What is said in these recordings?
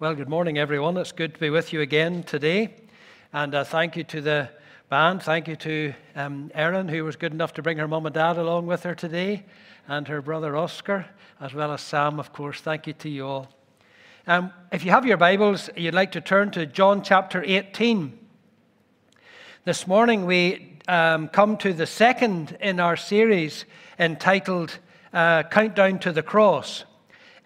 Well, good morning, everyone. It's good to be with you again today. And uh, thank you to the band. Thank you to um, Erin, who was good enough to bring her mum and dad along with her today, and her brother Oscar, as well as Sam, of course. Thank you to you all. Um, if you have your Bibles, you'd like to turn to John chapter 18. This morning, we um, come to the second in our series entitled uh, Countdown to the Cross.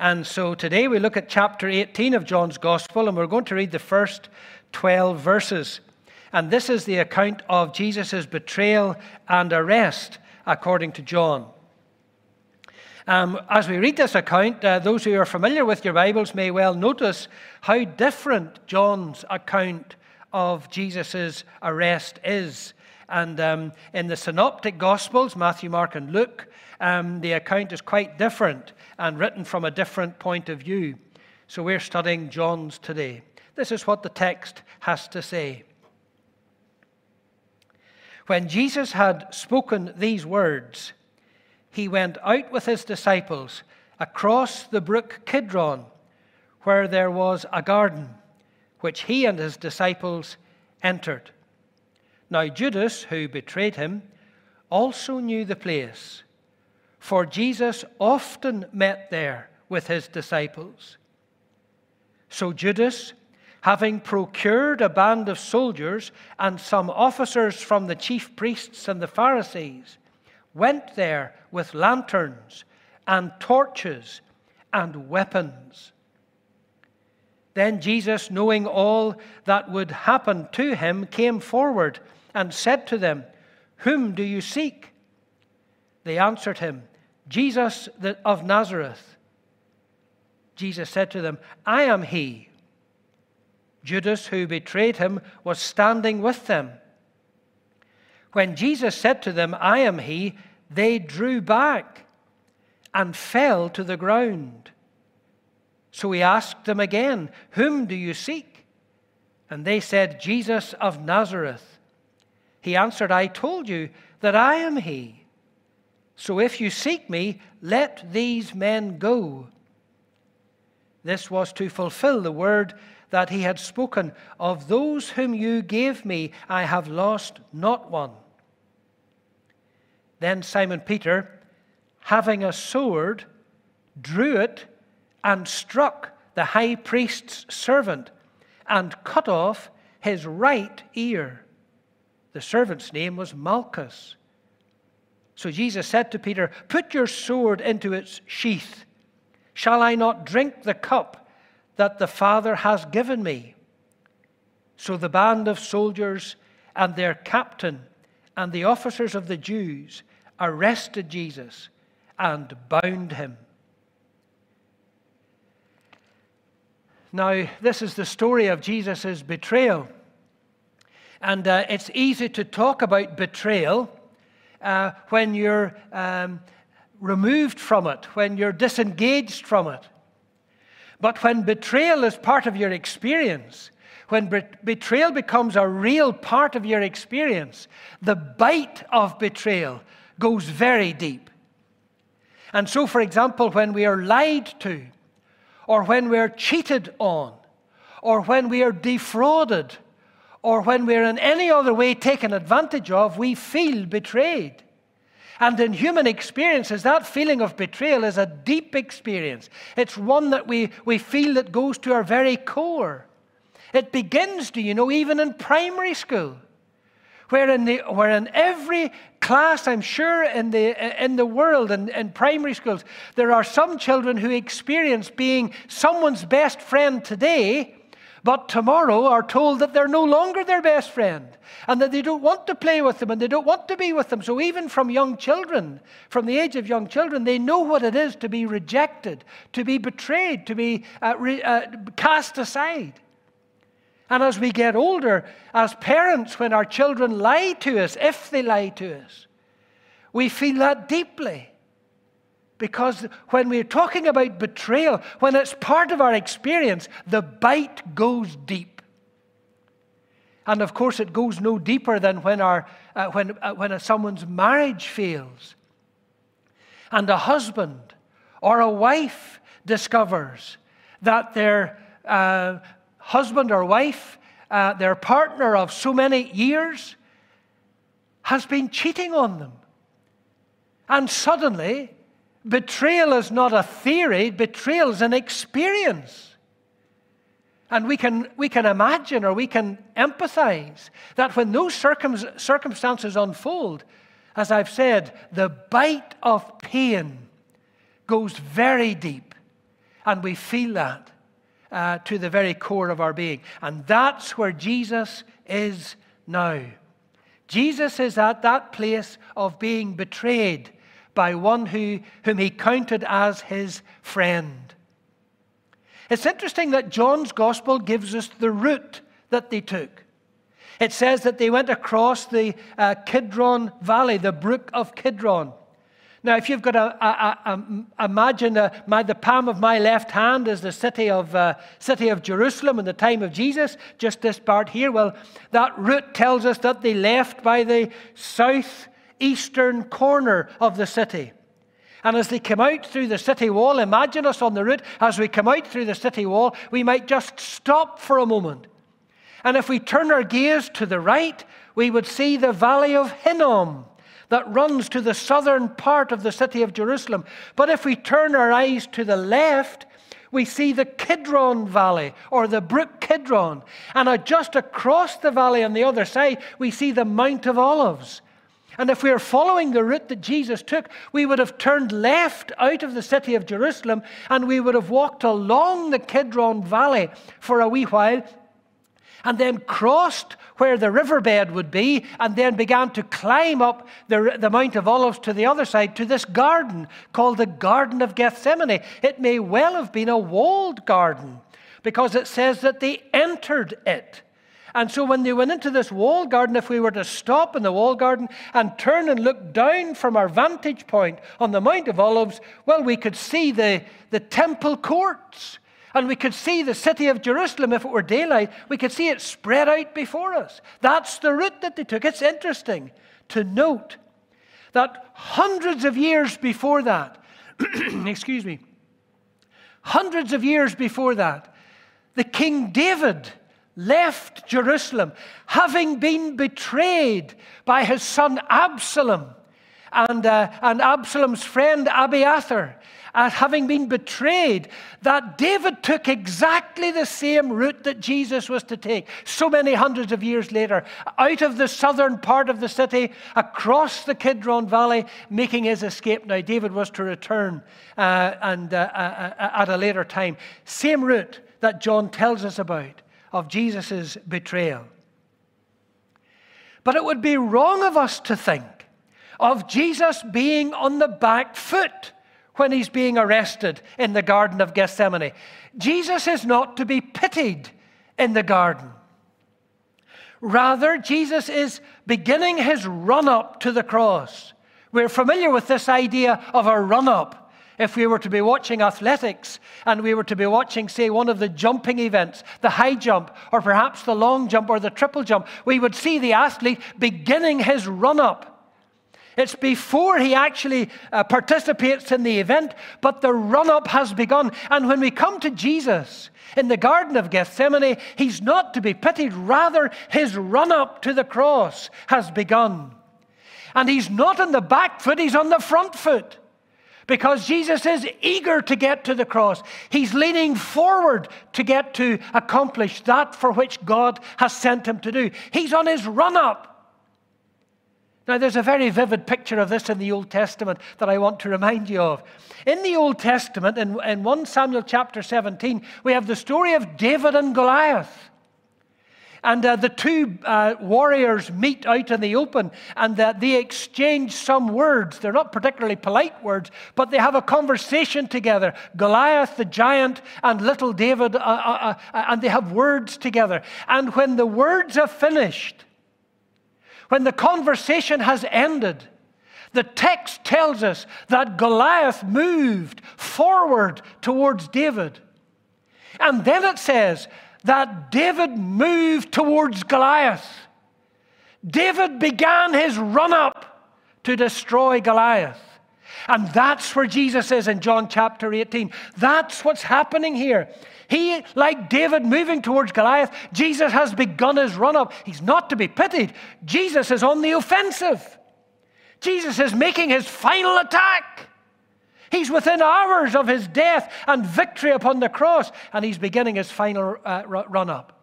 And so today we look at chapter 18 of John's Gospel, and we're going to read the first 12 verses. And this is the account of Jesus' betrayal and arrest, according to John. Um, as we read this account, uh, those who are familiar with your Bibles may well notice how different John's account of Jesus' arrest is. And um, in the Synoptic Gospels, Matthew, Mark, and Luke, um, the account is quite different and written from a different point of view. So we're studying John's today. This is what the text has to say. When Jesus had spoken these words, he went out with his disciples across the brook Kidron, where there was a garden, which he and his disciples entered. Now, Judas, who betrayed him, also knew the place for Jesus often met there with his disciples. So Judas, having procured a band of soldiers and some officers from the chief priests and the Pharisees, went there with lanterns and torches and weapons. Then Jesus, knowing all that would happen to him, came forward and said to them, Whom do you seek? They answered him, Jesus of Nazareth. Jesus said to them, I am he. Judas, who betrayed him, was standing with them. When Jesus said to them, I am he, they drew back and fell to the ground. So he asked them again, Whom do you seek? And they said, Jesus of Nazareth. He answered, I told you that I am he. So if you seek me, let these men go. This was to fulfill the word that he had spoken Of those whom you gave me, I have lost not one. Then Simon Peter, having a sword, drew it and struck the high priest's servant and cut off his right ear. The servant's name was Malchus. So Jesus said to Peter, Put your sword into its sheath. Shall I not drink the cup that the Father has given me? So the band of soldiers and their captain and the officers of the Jews arrested Jesus and bound him. Now, this is the story of Jesus' betrayal. And uh, it's easy to talk about betrayal uh, when you're um, removed from it, when you're disengaged from it. But when betrayal is part of your experience, when betrayal becomes a real part of your experience, the bite of betrayal goes very deep. And so, for example, when we are lied to, or when we're cheated on, or when we are defrauded, or when we're in any other way taken advantage of, we feel betrayed. And in human experiences, that feeling of betrayal is a deep experience. It's one that we, we feel that goes to our very core. It begins, do you know, even in primary school, where in, the, where in every class, I'm sure, in the, in the world, in, in primary schools, there are some children who experience being someone's best friend today but tomorrow are told that they're no longer their best friend and that they don't want to play with them and they don't want to be with them. So, even from young children, from the age of young children, they know what it is to be rejected, to be betrayed, to be uh, re, uh, cast aside. And as we get older, as parents, when our children lie to us, if they lie to us, we feel that deeply. Because when we're talking about betrayal, when it's part of our experience, the bite goes deep. And of course, it goes no deeper than when, our, uh, when, uh, when a, someone's marriage fails. And a husband or a wife discovers that their uh, husband or wife, uh, their partner of so many years, has been cheating on them. And suddenly, betrayal is not a theory, betrayal is an experience. And we can, we can imagine or we can empathize that when those circum- circumstances unfold, as I've said, the bite of pain goes very deep. And we feel that uh, to the very core of our being. And that's where Jesus is now. Jesus is at that place of being betrayed by one who, whom he counted as his friend. It's interesting that John's gospel gives us the route that they took. It says that they went across the uh, Kidron Valley, the brook of Kidron. Now, if you've got a, a, imagine uh, my, the palm of my left hand is the city of, uh, city of Jerusalem in the time of Jesus, just this part here. Well, that route tells us that they left by the southeastern corner of the city. And as they come out through the city wall, imagine us on the route. As we come out through the city wall, we might just stop for a moment. And if we turn our gaze to the right, we would see the valley of Hinnom that runs to the southern part of the city of Jerusalem. But if we turn our eyes to the left, we see the Kidron Valley or the brook Kidron. And just across the valley on the other side, we see the Mount of Olives. And if we are following the route that Jesus took, we would have turned left out of the city of Jerusalem and we would have walked along the Kidron Valley for a wee while and then crossed where the riverbed would be, and then began to climb up the, the Mount of Olives to the other side to this garden called the Garden of Gethsemane. It may well have been a walled garden because it says that they entered it. And so when they went into this walled garden, if we were to stop in the walled garden and turn and look down from our vantage point on the Mount of Olives, well, we could see the, the temple courts. And we could see the city of Jerusalem if it were daylight. We could see it spread out before us. That's the route that they took. It's interesting to note that hundreds of years before that, excuse me, hundreds of years before that, the King David left Jerusalem having been betrayed by his son Absalom and, uh, and Absalom's friend Abiathar at having been betrayed, that David took exactly the same route that Jesus was to take so many hundreds of years later, out of the southern part of the city, across the Kidron Valley, making his escape. Now, David was to return uh, and, uh, uh, uh at a later time. Same route that John tells us about of Jesus' betrayal. But it would be wrong of us to think of Jesus being on the back foot when he's being arrested in the Garden of Gethsemane. Jesus is not to be pitied in the garden. Rather, Jesus is beginning his run up to the cross. We're familiar with this idea of a run up. If we were to be watching athletics and we were to be watching, say, one of the jumping events, the high jump, or perhaps the long jump or the triple jump, we would see the athlete beginning his run up. It's before he actually uh, participates in the event, but the run up has begun. And when we come to Jesus in the Garden of Gethsemane, he's not to be pitied. Rather, his run up to the cross has begun. And he's not on the back foot, he's on the front foot. Because Jesus is eager to get to the cross. He's leaning forward to get to accomplish that for which God has sent him to do. He's on his run up. Now, there's a very vivid picture of this in the Old Testament that I want to remind you of. In the Old Testament, in, in 1 Samuel chapter 17, we have the story of David and Goliath. And uh, the two uh, warriors meet out in the open and uh, they exchange some words. They're not particularly polite words, but they have a conversation together. Goliath, the giant, and little David, uh, uh, uh, and they have words together. And when the words are finished, when the conversation has ended, the text tells us that Goliath moved forward towards David. And then it says that David moved towards Goliath. David began his run up to destroy Goliath. And that's where Jesus is in John chapter 18. That's what's happening here. He, like David moving towards Goliath, Jesus has begun his run up. He's not to be pitied. Jesus is on the offensive. Jesus is making his final attack. He's within hours of his death and victory upon the cross, and he's beginning his final uh, run up.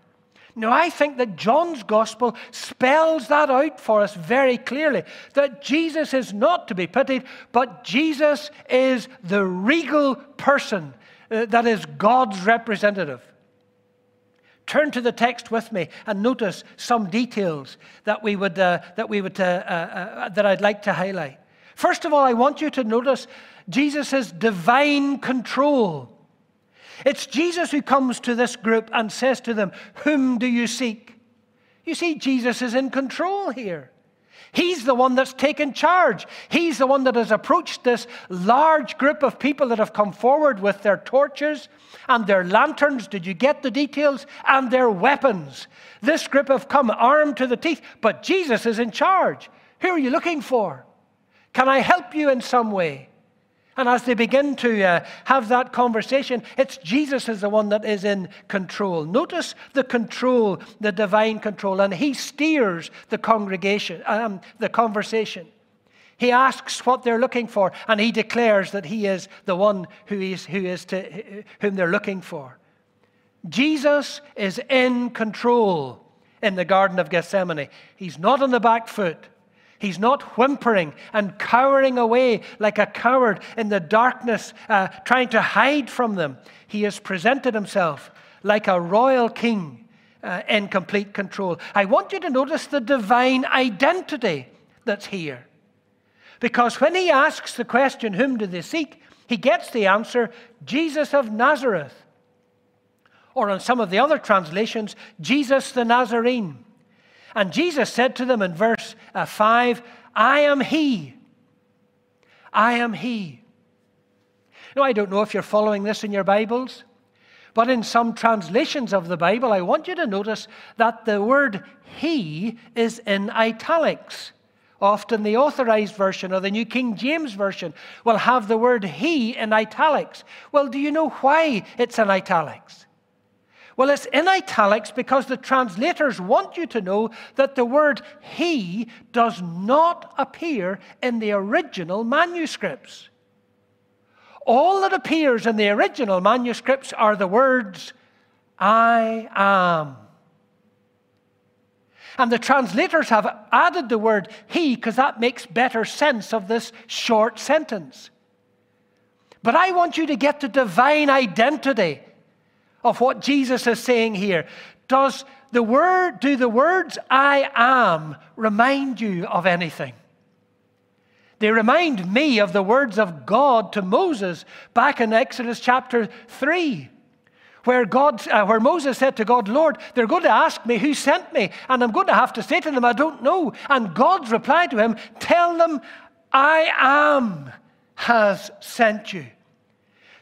Now, I think that John's gospel spells that out for us very clearly that Jesus is not to be pitied, but Jesus is the regal person uh, that is God's representative. Turn to the text with me and notice some details that we would, uh, that, we would uh, uh, uh that I'd like to highlight. First of all, I want you to notice Jesus' divine control. It's Jesus who comes to this group and says to them, Whom do you seek? You see, Jesus is in control here. He's the one that's taken charge. He's the one that has approached this large group of people that have come forward with their torches and their lanterns. Did you get the details? And their weapons. This group have come armed to the teeth, but Jesus is in charge. Who are you looking for? Can I help you in some way? And as they begin to uh, have that conversation, it's Jesus is the one that is in control. Notice the control, the divine control, and he steers the congregation, um, the conversation. He asks what they're looking for, and he declares that he is the one who is, who is to, whom they're looking for. Jesus is in control in the Garden of Gethsemane. He's not on the back foot. He's not whimpering and cowering away like a coward in the darkness, uh, trying to hide from them. He has presented himself like a royal king uh, in complete control. I want you to notice the divine identity that's here. Because when he asks the question, Whom do they seek? he gets the answer, Jesus of Nazareth. Or on some of the other translations, Jesus the Nazarene. And Jesus said to them in verse uh, 5, I am He. I am He. Now, I don't know if you're following this in your Bibles, but in some translations of the Bible, I want you to notice that the word He is in italics. Often the authorized version or the New King James Version will have the word He in italics. Well, do you know why it's in italics? Well, it's in italics because the translators want you to know that the word he does not appear in the original manuscripts. All that appears in the original manuscripts are the words, I am. And the translators have added the word he because that makes better sense of this short sentence. But I want you to get the divine identity of what Jesus is saying here. Does the word, do the words I am remind you of anything? They remind me of the words of God to Moses back in Exodus chapter 3, where, God, uh, where Moses said to God, Lord, they're going to ask me who sent me, and I'm going to have to say to them, I don't know. And God's reply to him, Tell them, I am has sent you.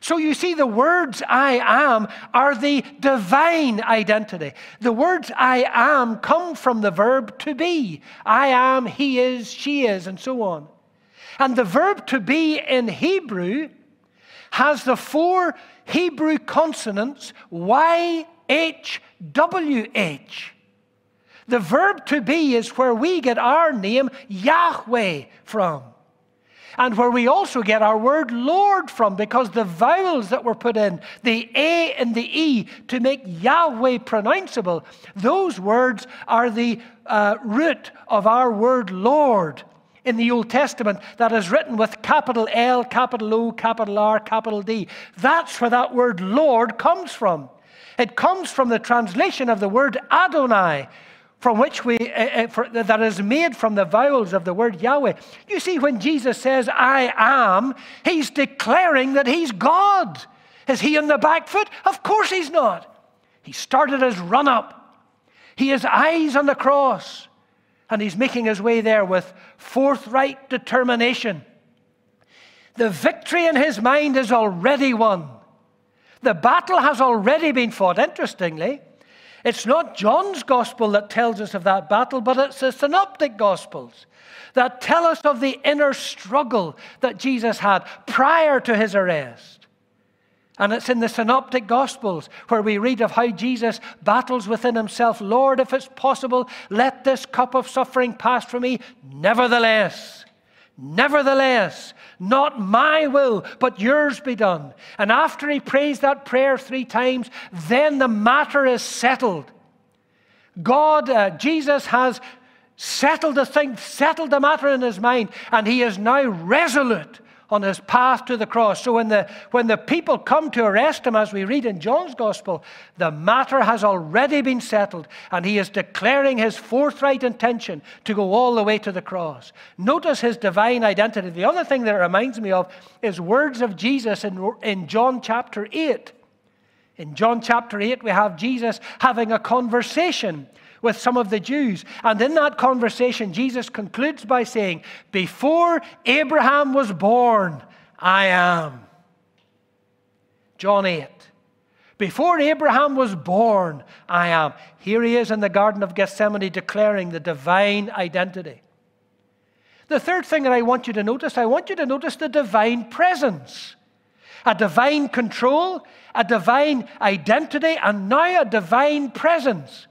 So you see, the words I am are the divine identity. The words I am come from the verb to be. I am, he is, she is, and so on. And the verb to be in Hebrew has the four Hebrew consonants Y, H, W, H. The verb to be is where we get our name Yahweh from and where we also get our word Lord from, because the vowels that were put in, the A and the E, to make Yahweh pronounceable, those words are the uh, root of our word Lord in the Old Testament that is written with capital L, capital O, capital R, capital D. That's where that word Lord comes from. It comes from the translation of the word Adonai, from which we, uh, for, that is made from the vowels of the word Yahweh. You see, when Jesus says, I am, he's declaring that he's God. Is he on the back foot? Of course he's not. He started his run up. He has eyes on the cross, and he's making his way there with forthright determination. The victory in his mind is already won. The battle has already been fought. Interestingly, It's not John's gospel that tells us of that battle, but it's the synoptic gospels that tell us of the inner struggle that Jesus had prior to his arrest. And it's in the synoptic gospels where we read of how Jesus battles within himself Lord, if it's possible, let this cup of suffering pass from me. Nevertheless, nevertheless, not my will, but yours be done. And after he prays that prayer three times, then the matter is settled. God, uh, Jesus has settled the thing, settled the matter in his mind, and he is now resolute on his path to the cross. So when the, when the people come to arrest him, as we read in John's gospel, the matter has already been settled, and he is declaring his forthright intention to go all the way to the cross. Notice his divine identity. The other thing that it reminds me of is words of Jesus in, in John chapter 8. In John chapter 8, we have Jesus having a conversation with some of the Jews. And in that conversation, Jesus concludes by saying, Before Abraham was born, I am. John 8. Before Abraham was born, I am. Here he is in the Garden of Gethsemane declaring the divine identity. The third thing that I want you to notice, I want you to notice the divine presence. A divine control, a divine identity, and now a divine presence.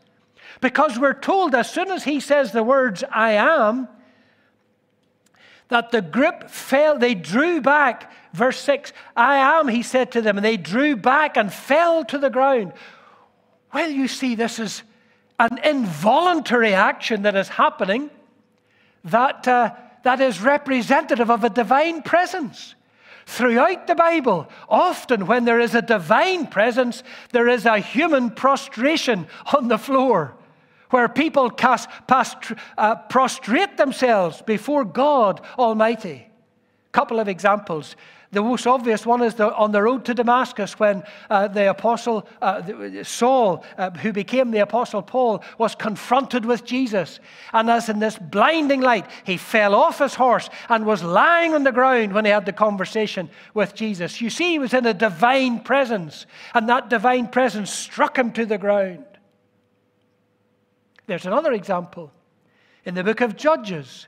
Because we're told as soon as he says the words, I am, that the group fell, they drew back. Verse 6 I am, he said to them, and they drew back and fell to the ground. Well, you see, this is an involuntary action that is happening that, uh, that is representative of a divine presence. Throughout the Bible, often when there is a divine presence, there is a human prostration on the floor where people cast, uh, prostrate themselves before God Almighty. A Couple of examples. The most obvious one is the, on the road to Damascus when uh, the apostle uh, Saul, uh, who became the apostle Paul, was confronted with Jesus. And as in this blinding light, he fell off his horse and was lying on the ground when he had the conversation with Jesus. You see, he was in a divine presence, and that divine presence struck him to the ground. There's another example in the book of Judges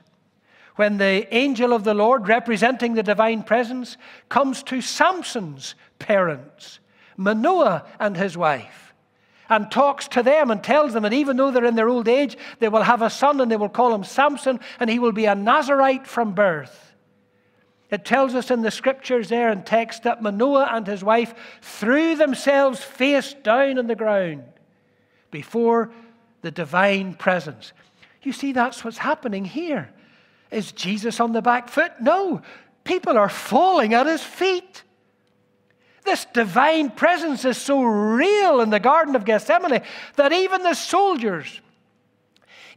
when the angel of the Lord, representing the divine presence, comes to Samson's parents, Manoah and his wife, and talks to them and tells them that even though they're in their old age, they will have a son and they will call him Samson, and he will be a Nazarite from birth. It tells us in the scriptures there in text that Manoah and his wife threw themselves face down on the ground before the divine presence. You see, that's what's happening here. Is Jesus on the back foot? No. People are falling at his feet. This divine presence is so real in the Garden of Gethsemane that even the soldiers,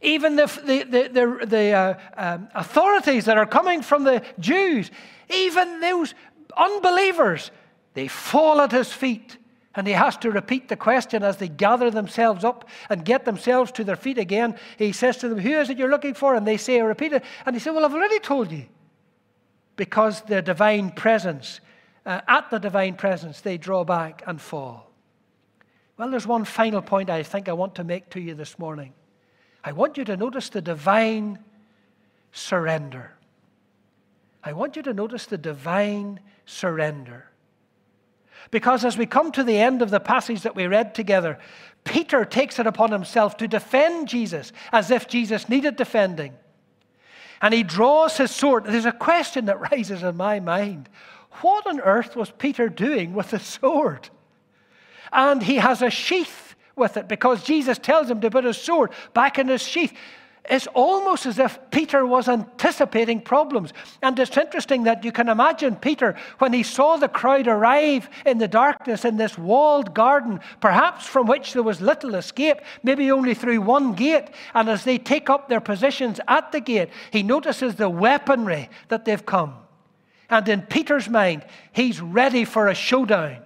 even the, the, the, the, uh, um, authorities that are coming from the Jews, even those unbelievers, they fall at his feet and he has to repeat the question as they gather themselves up and get themselves to their feet again. He says to them, Who is it you're looking for? And they say, Repeat it. And he said, Well, I've already told you. Because the divine presence, uh, at the divine presence, they draw back and fall. Well, there's one final point I think I want to make to you this morning. I want you to notice the divine surrender. I want you to notice the divine surrender. Because as we come to the end of the passage that we read together, Peter takes it upon himself to defend Jesus as if Jesus needed defending. And he draws his sword. There's a question that rises in my mind What on earth was Peter doing with the sword? And he has a sheath with it because Jesus tells him to put his sword back in his sheath. It's almost as if Peter was anticipating problems. And it's interesting that you can imagine Peter, when he saw the crowd arrive in the darkness in this walled garden, perhaps from which there was little escape, maybe only through one gate. And as they take up their positions at the gate, he notices the weaponry that they've come. And in Peter's mind, he's ready for a showdown.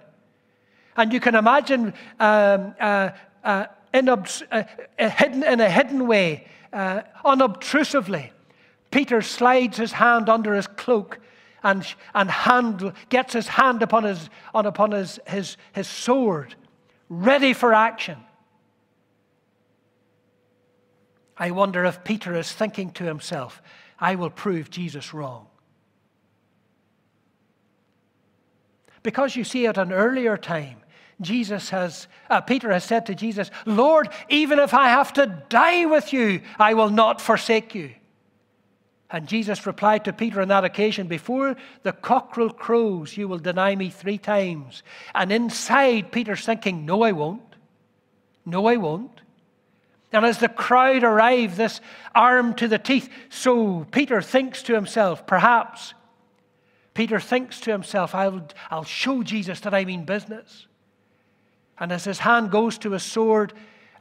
And you can imagine um, uh, uh, in obs- uh, hidden, in a hidden way, uh, unobtrusively, Peter slides his hand under his cloak and, and hand, gets his hand upon, his, on, upon his, his, his sword, ready for action. I wonder if Peter is thinking to himself, I will prove Jesus wrong. Because you see, at an earlier time, Jesus has, uh, Peter has said to Jesus, Lord, even if I have to die with you, I will not forsake you. And Jesus replied to Peter on that occasion, Before the cockerel crows, you will deny me three times. And inside, Peter's thinking, No, I won't. No, I won't. And as the crowd arrive, this armed to the teeth, so Peter thinks to himself, perhaps, Peter thinks to himself, I'll, I'll show Jesus that I mean business. And as his hand goes to his sword,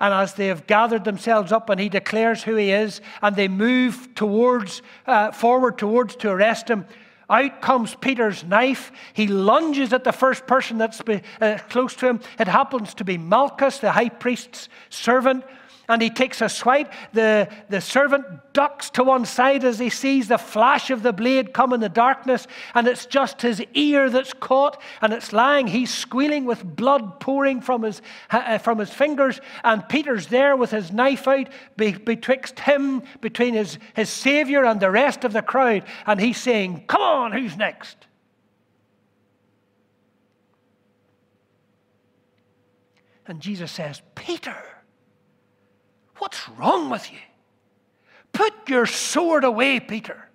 and as they have gathered themselves up and he declares who he is, and they move towards, uh, forward towards to arrest him, out comes Peter's knife. He lunges at the first person that's be, uh, close to him. It happens to be Malchus, the high priest's servant and he takes a swipe. The, the servant ducks to one side as he sees the flash of the blade come in the darkness, and it's just his ear that's caught, and it's lying. He's squealing with blood pouring from his, uh, from his fingers, and Peter's there with his knife out be, betwixt him, between his, his Savior and the rest of the crowd, and he's saying, Come on, who's next? And Jesus says, Peter. What's wrong with you? Put your sword away, Peter.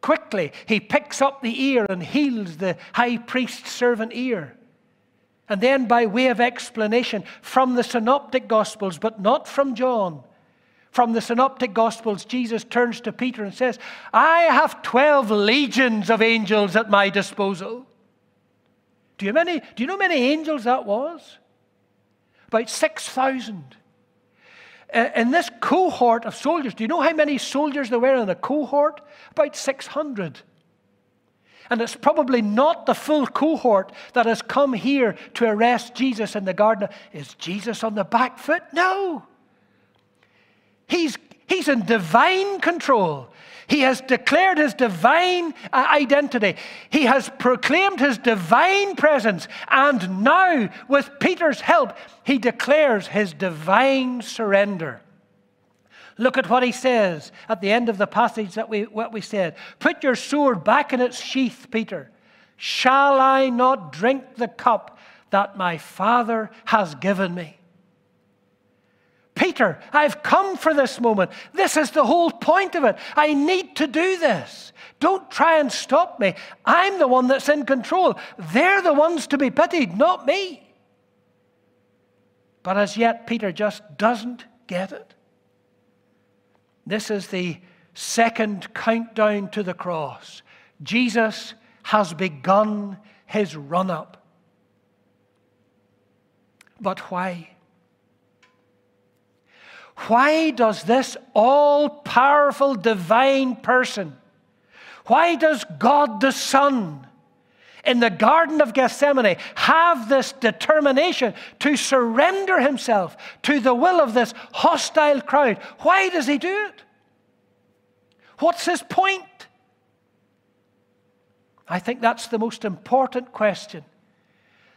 Quickly, he picks up the ear and heals the high priest's servant ear. And then, by way of explanation, from the synoptic gospels, but not from John, from the synoptic gospels, Jesus turns to Peter and says, I have 12 legions of angels at my disposal. Do you, many, do you know many angels that was? About 6,000. Uh, in this cohort of soldiers, do you know how many soldiers there were in a cohort? About 600. And it's probably not the full cohort that has come here to arrest Jesus in the garden. Is Jesus on the back foot? No. He's, he's in divine control. He has declared his divine uh, identity. He has proclaimed his divine presence. And now, with Peter's help, he declares his divine surrender. Look at what he says at the end of the passage that we, what we said. Put your sword back in its sheath, Peter. Shall I not drink the cup that my Father has given me? Peter, I've come for this moment. This is the whole point of it. I need to do this. Don't try and stop me. I'm the one that's in control. They're the ones to be pitied, not me. But as yet, Peter just doesn't get it. This is the second countdown to the cross. Jesus has begun his run up. But why? Why does this all powerful divine person, why does God the Son in the Garden of Gethsemane have this determination to surrender himself to the will of this hostile crowd? Why does he do it? What's his point? I think that's the most important question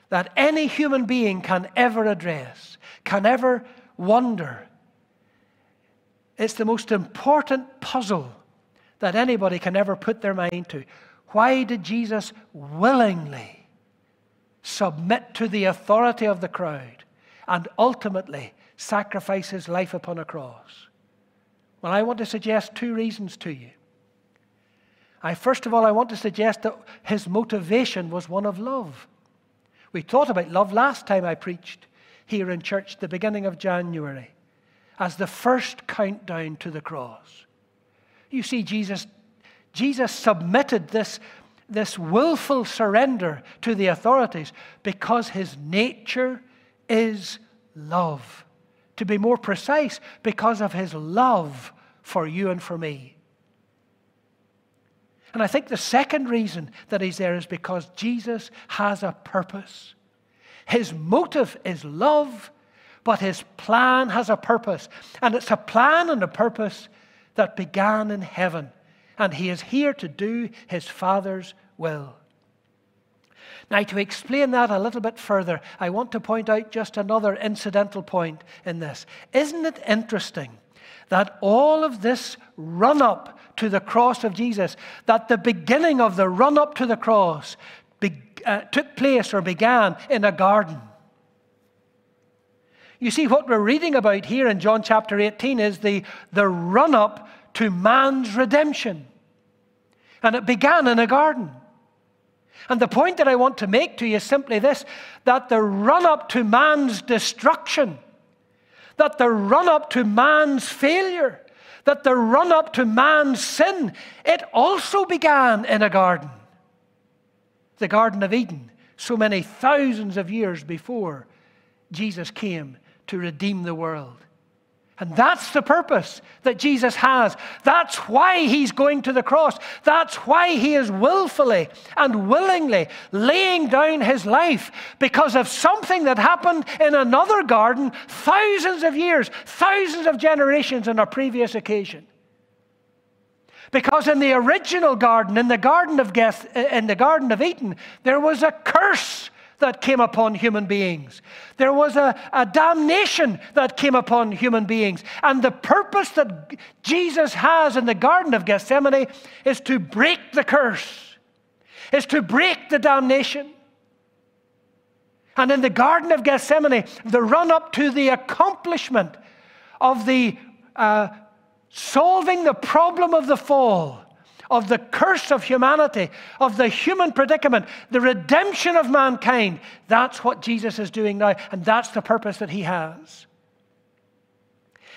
that any human being can ever address, can ever wonder it's the most important puzzle that anybody can ever put their mind to. Why did Jesus willingly submit to the authority of the crowd and ultimately sacrifice his life upon a cross? Well, I want to suggest two reasons to you. I, first of all, I want to suggest that his motivation was one of love. We thought about love last time I preached here in church, the beginning of January as the first countdown to the cross. You see, Jesus, Jesus submitted this, this willful surrender to the authorities because his nature is love. To be more precise, because of his love for you and for me. And I think the second reason that he's there is because Jesus has a purpose. His motive is love, but his plan has a purpose. And it's a plan and a purpose that began in heaven. And he is here to do his Father's will. Now, to explain that a little bit further, I want to point out just another incidental point in this. Isn't it interesting that all of this run up to the cross of Jesus, that the beginning of the run up to the cross be, uh, took place or began in a garden? You see, what we're reading about here in John chapter 18 is the, the run up to man's redemption. And it began in a garden. And the point that I want to make to you is simply this that the run up to man's destruction, that the run up to man's failure, that the run up to man's sin, it also began in a garden. The Garden of Eden, so many thousands of years before Jesus came to redeem the world. And that's the purpose that Jesus has. That's why he's going to the cross. That's why he is willfully and willingly laying down his life because of something that happened in another garden thousands of years, thousands of generations on a previous occasion. Because in the original garden, in the Garden of Geth, in the Garden of Eden, there was a curse that came upon human beings. There was a, a, damnation that came upon human beings. And the purpose that Jesus has in the Garden of Gethsemane is to break the curse, is to break the damnation. And in the Garden of Gethsemane, the run up to the accomplishment of the uh, solving the problem of the fall of the curse of humanity, of the human predicament, the redemption of mankind. That's what Jesus is doing now, and that's the purpose that he has.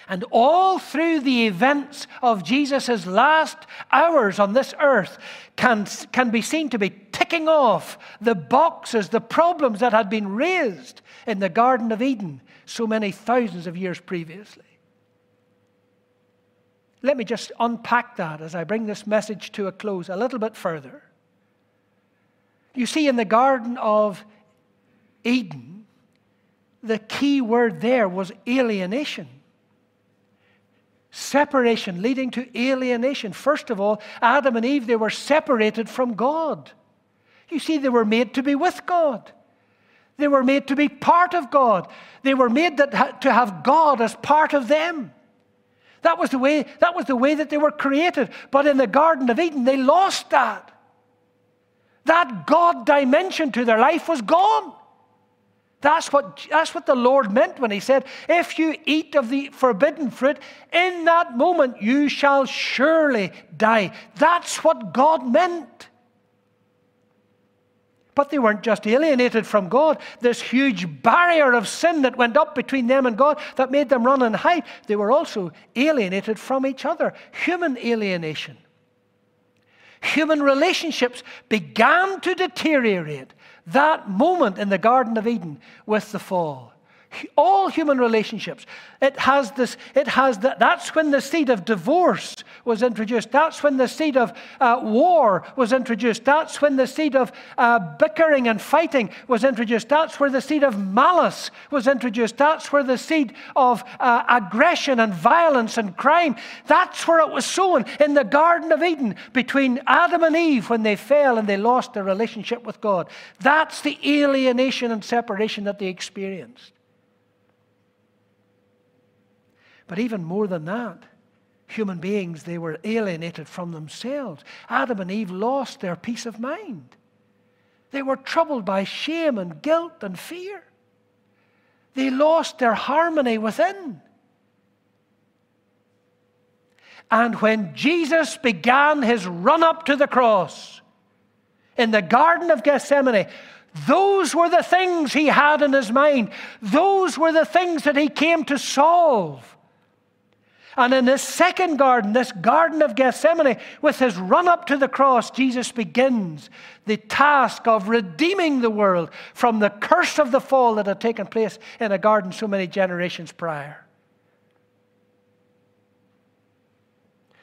And all through the events of Jesus' last hours on this earth can, can be seen to be ticking off the boxes, the problems that had been raised in the Garden of Eden so many thousands of years previously. Let me just unpack that as I bring this message to a close a little bit further. You see, in the Garden of Eden, the key word there was alienation. Separation leading to alienation. First of all, Adam and Eve, they were separated from God. You see, they were made to be with God. They were made to be part of God. They were made that, to have God as part of them. That was the way, that was the way that they were created. But in the Garden of Eden, they lost that. That God dimension to their life was gone. That's what, that's what the Lord meant when He said, If you eat of the forbidden fruit, in that moment you shall surely die. That's what God meant. But they weren't just alienated from God. This huge barrier of sin that went up between them and God that made them run and hide. They were also alienated from each other. Human alienation. Human relationships began to deteriorate that moment in the Garden of Eden with the fall all human relationships. It has this, it has that, that's when the seed of divorce was introduced. That's when the seed of uh, war was introduced. That's when the seed of uh, bickering and fighting was introduced. That's where the seed of malice was introduced. That's where the seed of uh, aggression and violence and crime, that's where it was sown in the Garden of Eden between Adam and Eve when they fell and they lost their relationship with God. That's the alienation and separation that they experienced. But even more than that, human beings, they were alienated from themselves. Adam and Eve lost their peace of mind. They were troubled by shame and guilt and fear. They lost their harmony within. And when Jesus began his run up to the cross in the Garden of Gethsemane, those were the things he had in his mind. Those were the things that he came to solve. And in this second garden, this Garden of Gethsemane, with his run up to the cross, Jesus begins the task of redeeming the world from the curse of the fall that had taken place in a garden so many generations prior.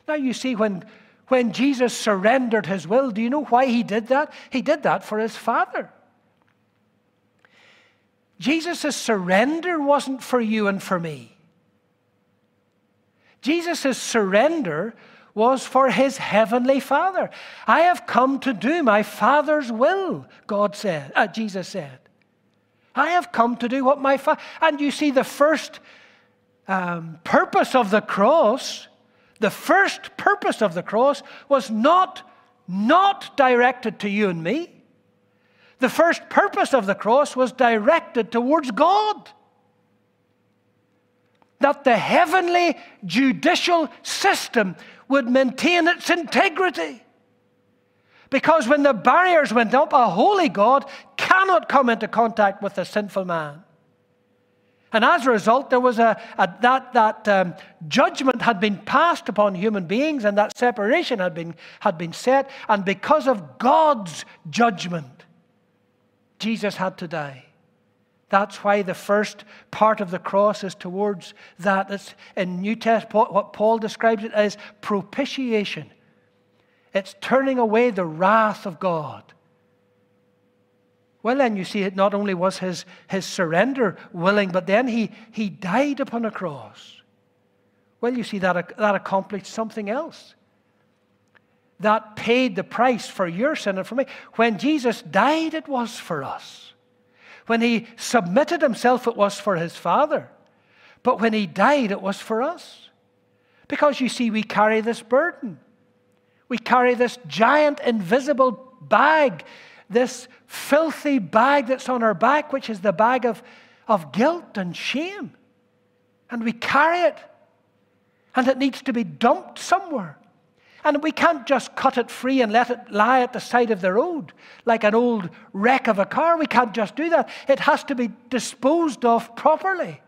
Now, you see, when, when Jesus surrendered his will, do you know why he did that? He did that for his Father. Jesus' surrender wasn't for you and for me. Jesus' surrender was for his heavenly Father. I have come to do my Father's will, God said, uh, Jesus said. I have come to do what my Father. And you see, the first um, purpose of the cross, the first purpose of the cross was not, not directed to you and me. The first purpose of the cross was directed towards God. That the heavenly judicial system would maintain its integrity. Because when the barriers went up, a holy God cannot come into contact with a sinful man. And as a result, there was a, a that, that um, judgment had been passed upon human beings and that separation had been, had been set. And because of God's judgment, Jesus had to die. That's why the first part of the cross is towards that. It's in New Testament, what Paul describes it as propitiation. It's turning away the wrath of God. Well, then you see, it not only was his, his surrender willing, but then he, he died upon a cross. Well, you see, that, that accomplished something else. That paid the price for your sin and for me. When Jesus died, it was for us. When he submitted himself, it was for his Father. But when he died, it was for us. Because you see, we carry this burden. We carry this giant invisible bag this filthy bag that's on our back, which is the bag of, of guilt and shame. And we carry it. And it needs to be dumped somewhere. And we can't just cut it free and let it lie at the side of the road like an old wreck of a car. We can't just do that. It has to be disposed of properly.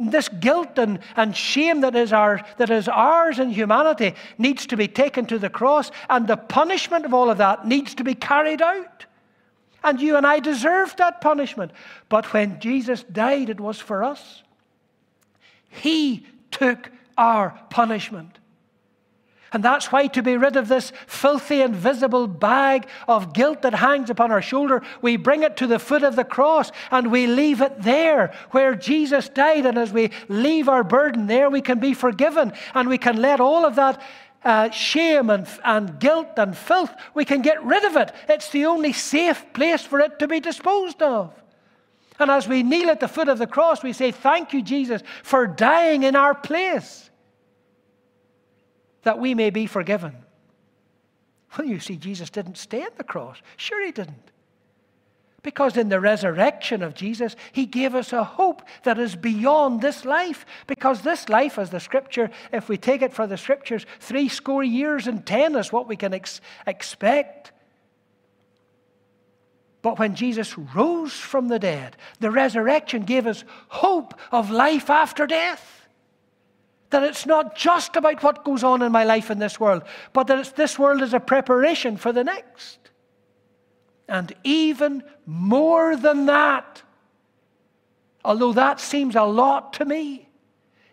This guilt and, and shame that is, our, that is ours in humanity needs to be taken to the cross, and the punishment of all of that needs to be carried out. And you and I deserve that punishment. But when Jesus died, it was for us. He took our punishment. And that's why, to be rid of this filthy, invisible bag of guilt that hangs upon our shoulder, we bring it to the foot of the cross and we leave it there where Jesus died. And as we leave our burden there, we can be forgiven and we can let all of that uh, shame and, and guilt and filth, we can get rid of it. It's the only safe place for it to be disposed of. And as we kneel at the foot of the cross, we say, Thank you, Jesus, for dying in our place that we may be forgiven. Well, you see, Jesus didn't stay at the cross. Sure, he didn't. Because in the resurrection of Jesus, he gave us a hope that is beyond this life. Because this life, as the scripture, if we take it for the scriptures, three score years and ten is what we can ex- expect. But when Jesus rose from the dead, the resurrection gave us hope of life after death. That it's not just about what goes on in my life in this world, but that this world is a preparation for the next. And even more than that, although that seems a lot to me,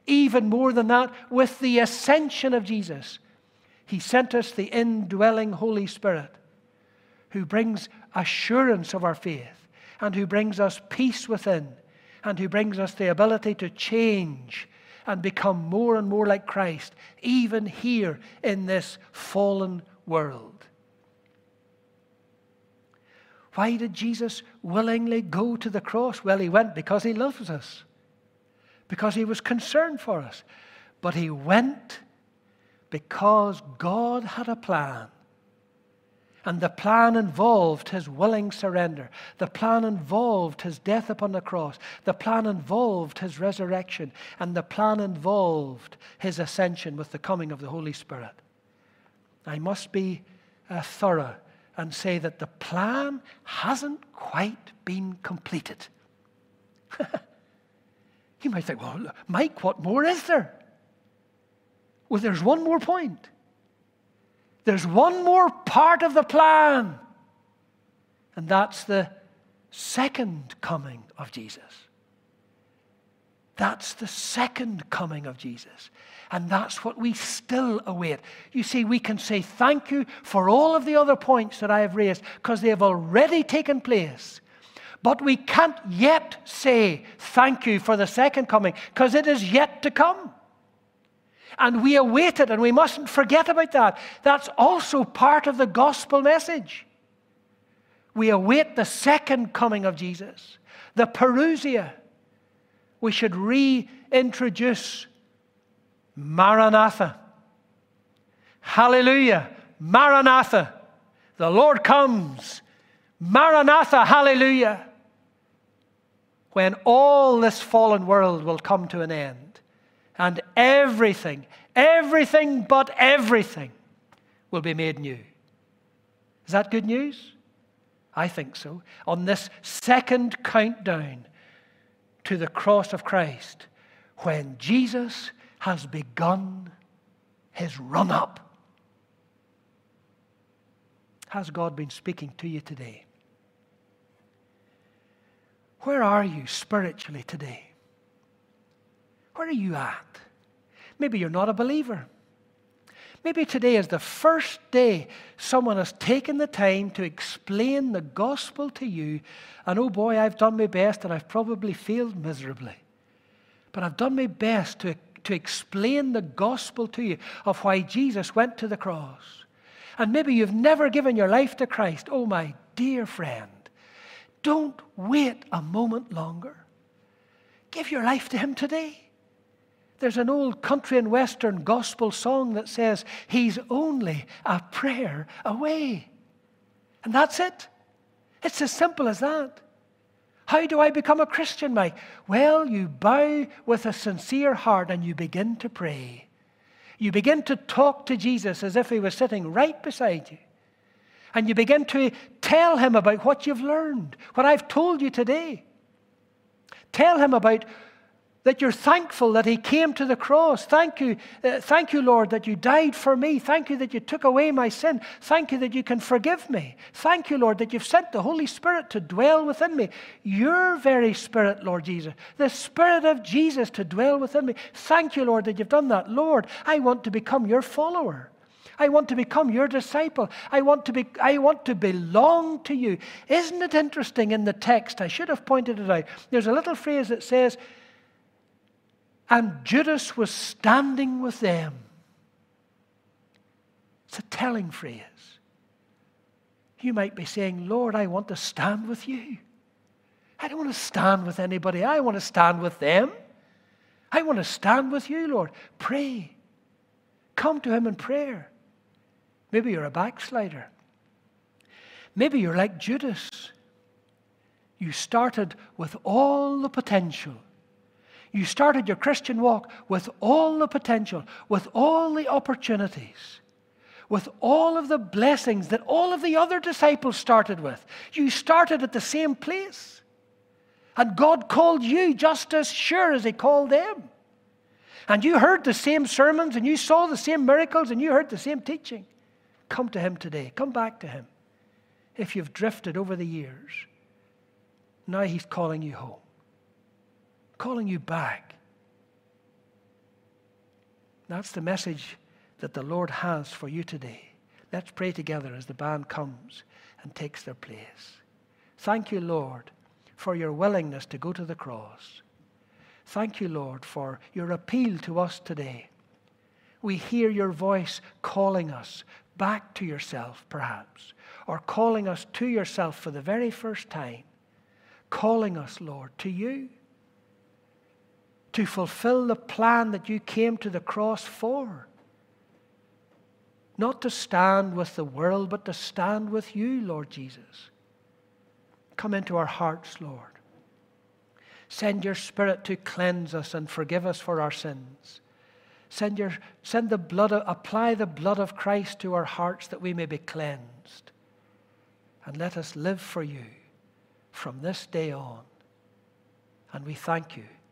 even more than that, with the ascension of Jesus, He sent us the indwelling Holy Spirit who brings assurance of our faith and who brings us peace within and who brings us the ability to change and become more and more like Christ, even here in this fallen world. Why did Jesus willingly go to the cross? Well, he went because he loves us, because he was concerned for us. But he went because God had a plan. And the plan involved his willing surrender. The plan involved his death upon the cross. The plan involved his resurrection. And the plan involved his ascension with the coming of the Holy Spirit. I must be uh, thorough and say that the plan hasn't quite been completed. you might think, well, Mike, what more is there? Well, there's one more point. There's one more part of the plan, and that's the second coming of Jesus. That's the second coming of Jesus. And that's what we still await. You see, we can say thank you for all of the other points that I have raised because they have already taken place. But we can't yet say thank you for the second coming because it is yet to come. And we await it, and we mustn't forget about that. That's also part of the gospel message. We await the second coming of Jesus, the parousia. We should reintroduce Maranatha. Hallelujah. Maranatha. The Lord comes. Maranatha. Hallelujah. When all this fallen world will come to an end and everything, everything but everything will be made new. Is that good news? I think so. On this second countdown to the cross of Christ, when Jesus has begun his run up. Has God been speaking to you today? Where are you spiritually today? Where are you at? Maybe you're not a believer. Maybe today is the first day someone has taken the time to explain the gospel to you. And oh boy, I've done my best and I've probably failed miserably. But I've done my best to, to explain the gospel to you of why Jesus went to the cross. And maybe you've never given your life to Christ. Oh, my dear friend, don't wait a moment longer. Give your life to Him today. There's an old country and western gospel song that says, He's only a prayer away. And that's it. It's as simple as that. How do I become a Christian, Mike? Well, you bow with a sincere heart and you begin to pray. You begin to talk to Jesus as if he was sitting right beside you. And you begin to tell him about what you've learned, what I've told you today. Tell him about that you're thankful that he came to the cross. Thank you, uh, thank you, Lord, that you died for me. Thank you that you took away my sin. Thank you that you can forgive me. Thank you, Lord, that you've sent the Holy Spirit to dwell within me. Your very Spirit, Lord Jesus, the Spirit of Jesus to dwell within me. Thank you, Lord, that you've done that. Lord, I want to become your follower. I want to become your disciple. I want to be I want to belong to you. Isn't it interesting in the text? I should have pointed it out. There's a little phrase that says, and Judas was standing with them. It's a telling phrase. You might be saying, Lord, I want to stand with you. I don't want to stand with anybody. I want to stand with them. I want to stand with you, Lord. Pray. Come to Him in prayer. Maybe you're a backslider. Maybe you're like Judas. You started with all the potential you started your Christian walk with all the potential, with all the opportunities, with all of the blessings that all of the other disciples started with. You started at the same place. And God called you just as sure as He called them. And you heard the same sermons and you saw the same miracles and you heard the same teaching. Come to Him today. Come back to Him. If you've drifted over the years, now He's calling you home calling you back. That's the message that the Lord has for you today. Let's pray together as the band comes and takes their place. Thank you, Lord, for your willingness to go to the cross. Thank you, Lord, for your appeal to us today. We hear your voice calling us back to yourself, perhaps, or calling us to yourself for the very first time. Calling us, Lord, to you to fulfill the plan that you came to the cross for. Not to stand with the world, but to stand with you, Lord Jesus. Come into our hearts, Lord. Send your Spirit to cleanse us and forgive us for our sins. Send, your, send the blood, apply the blood of Christ to our hearts that we may be cleansed. And let us live for you from this day on. And we thank you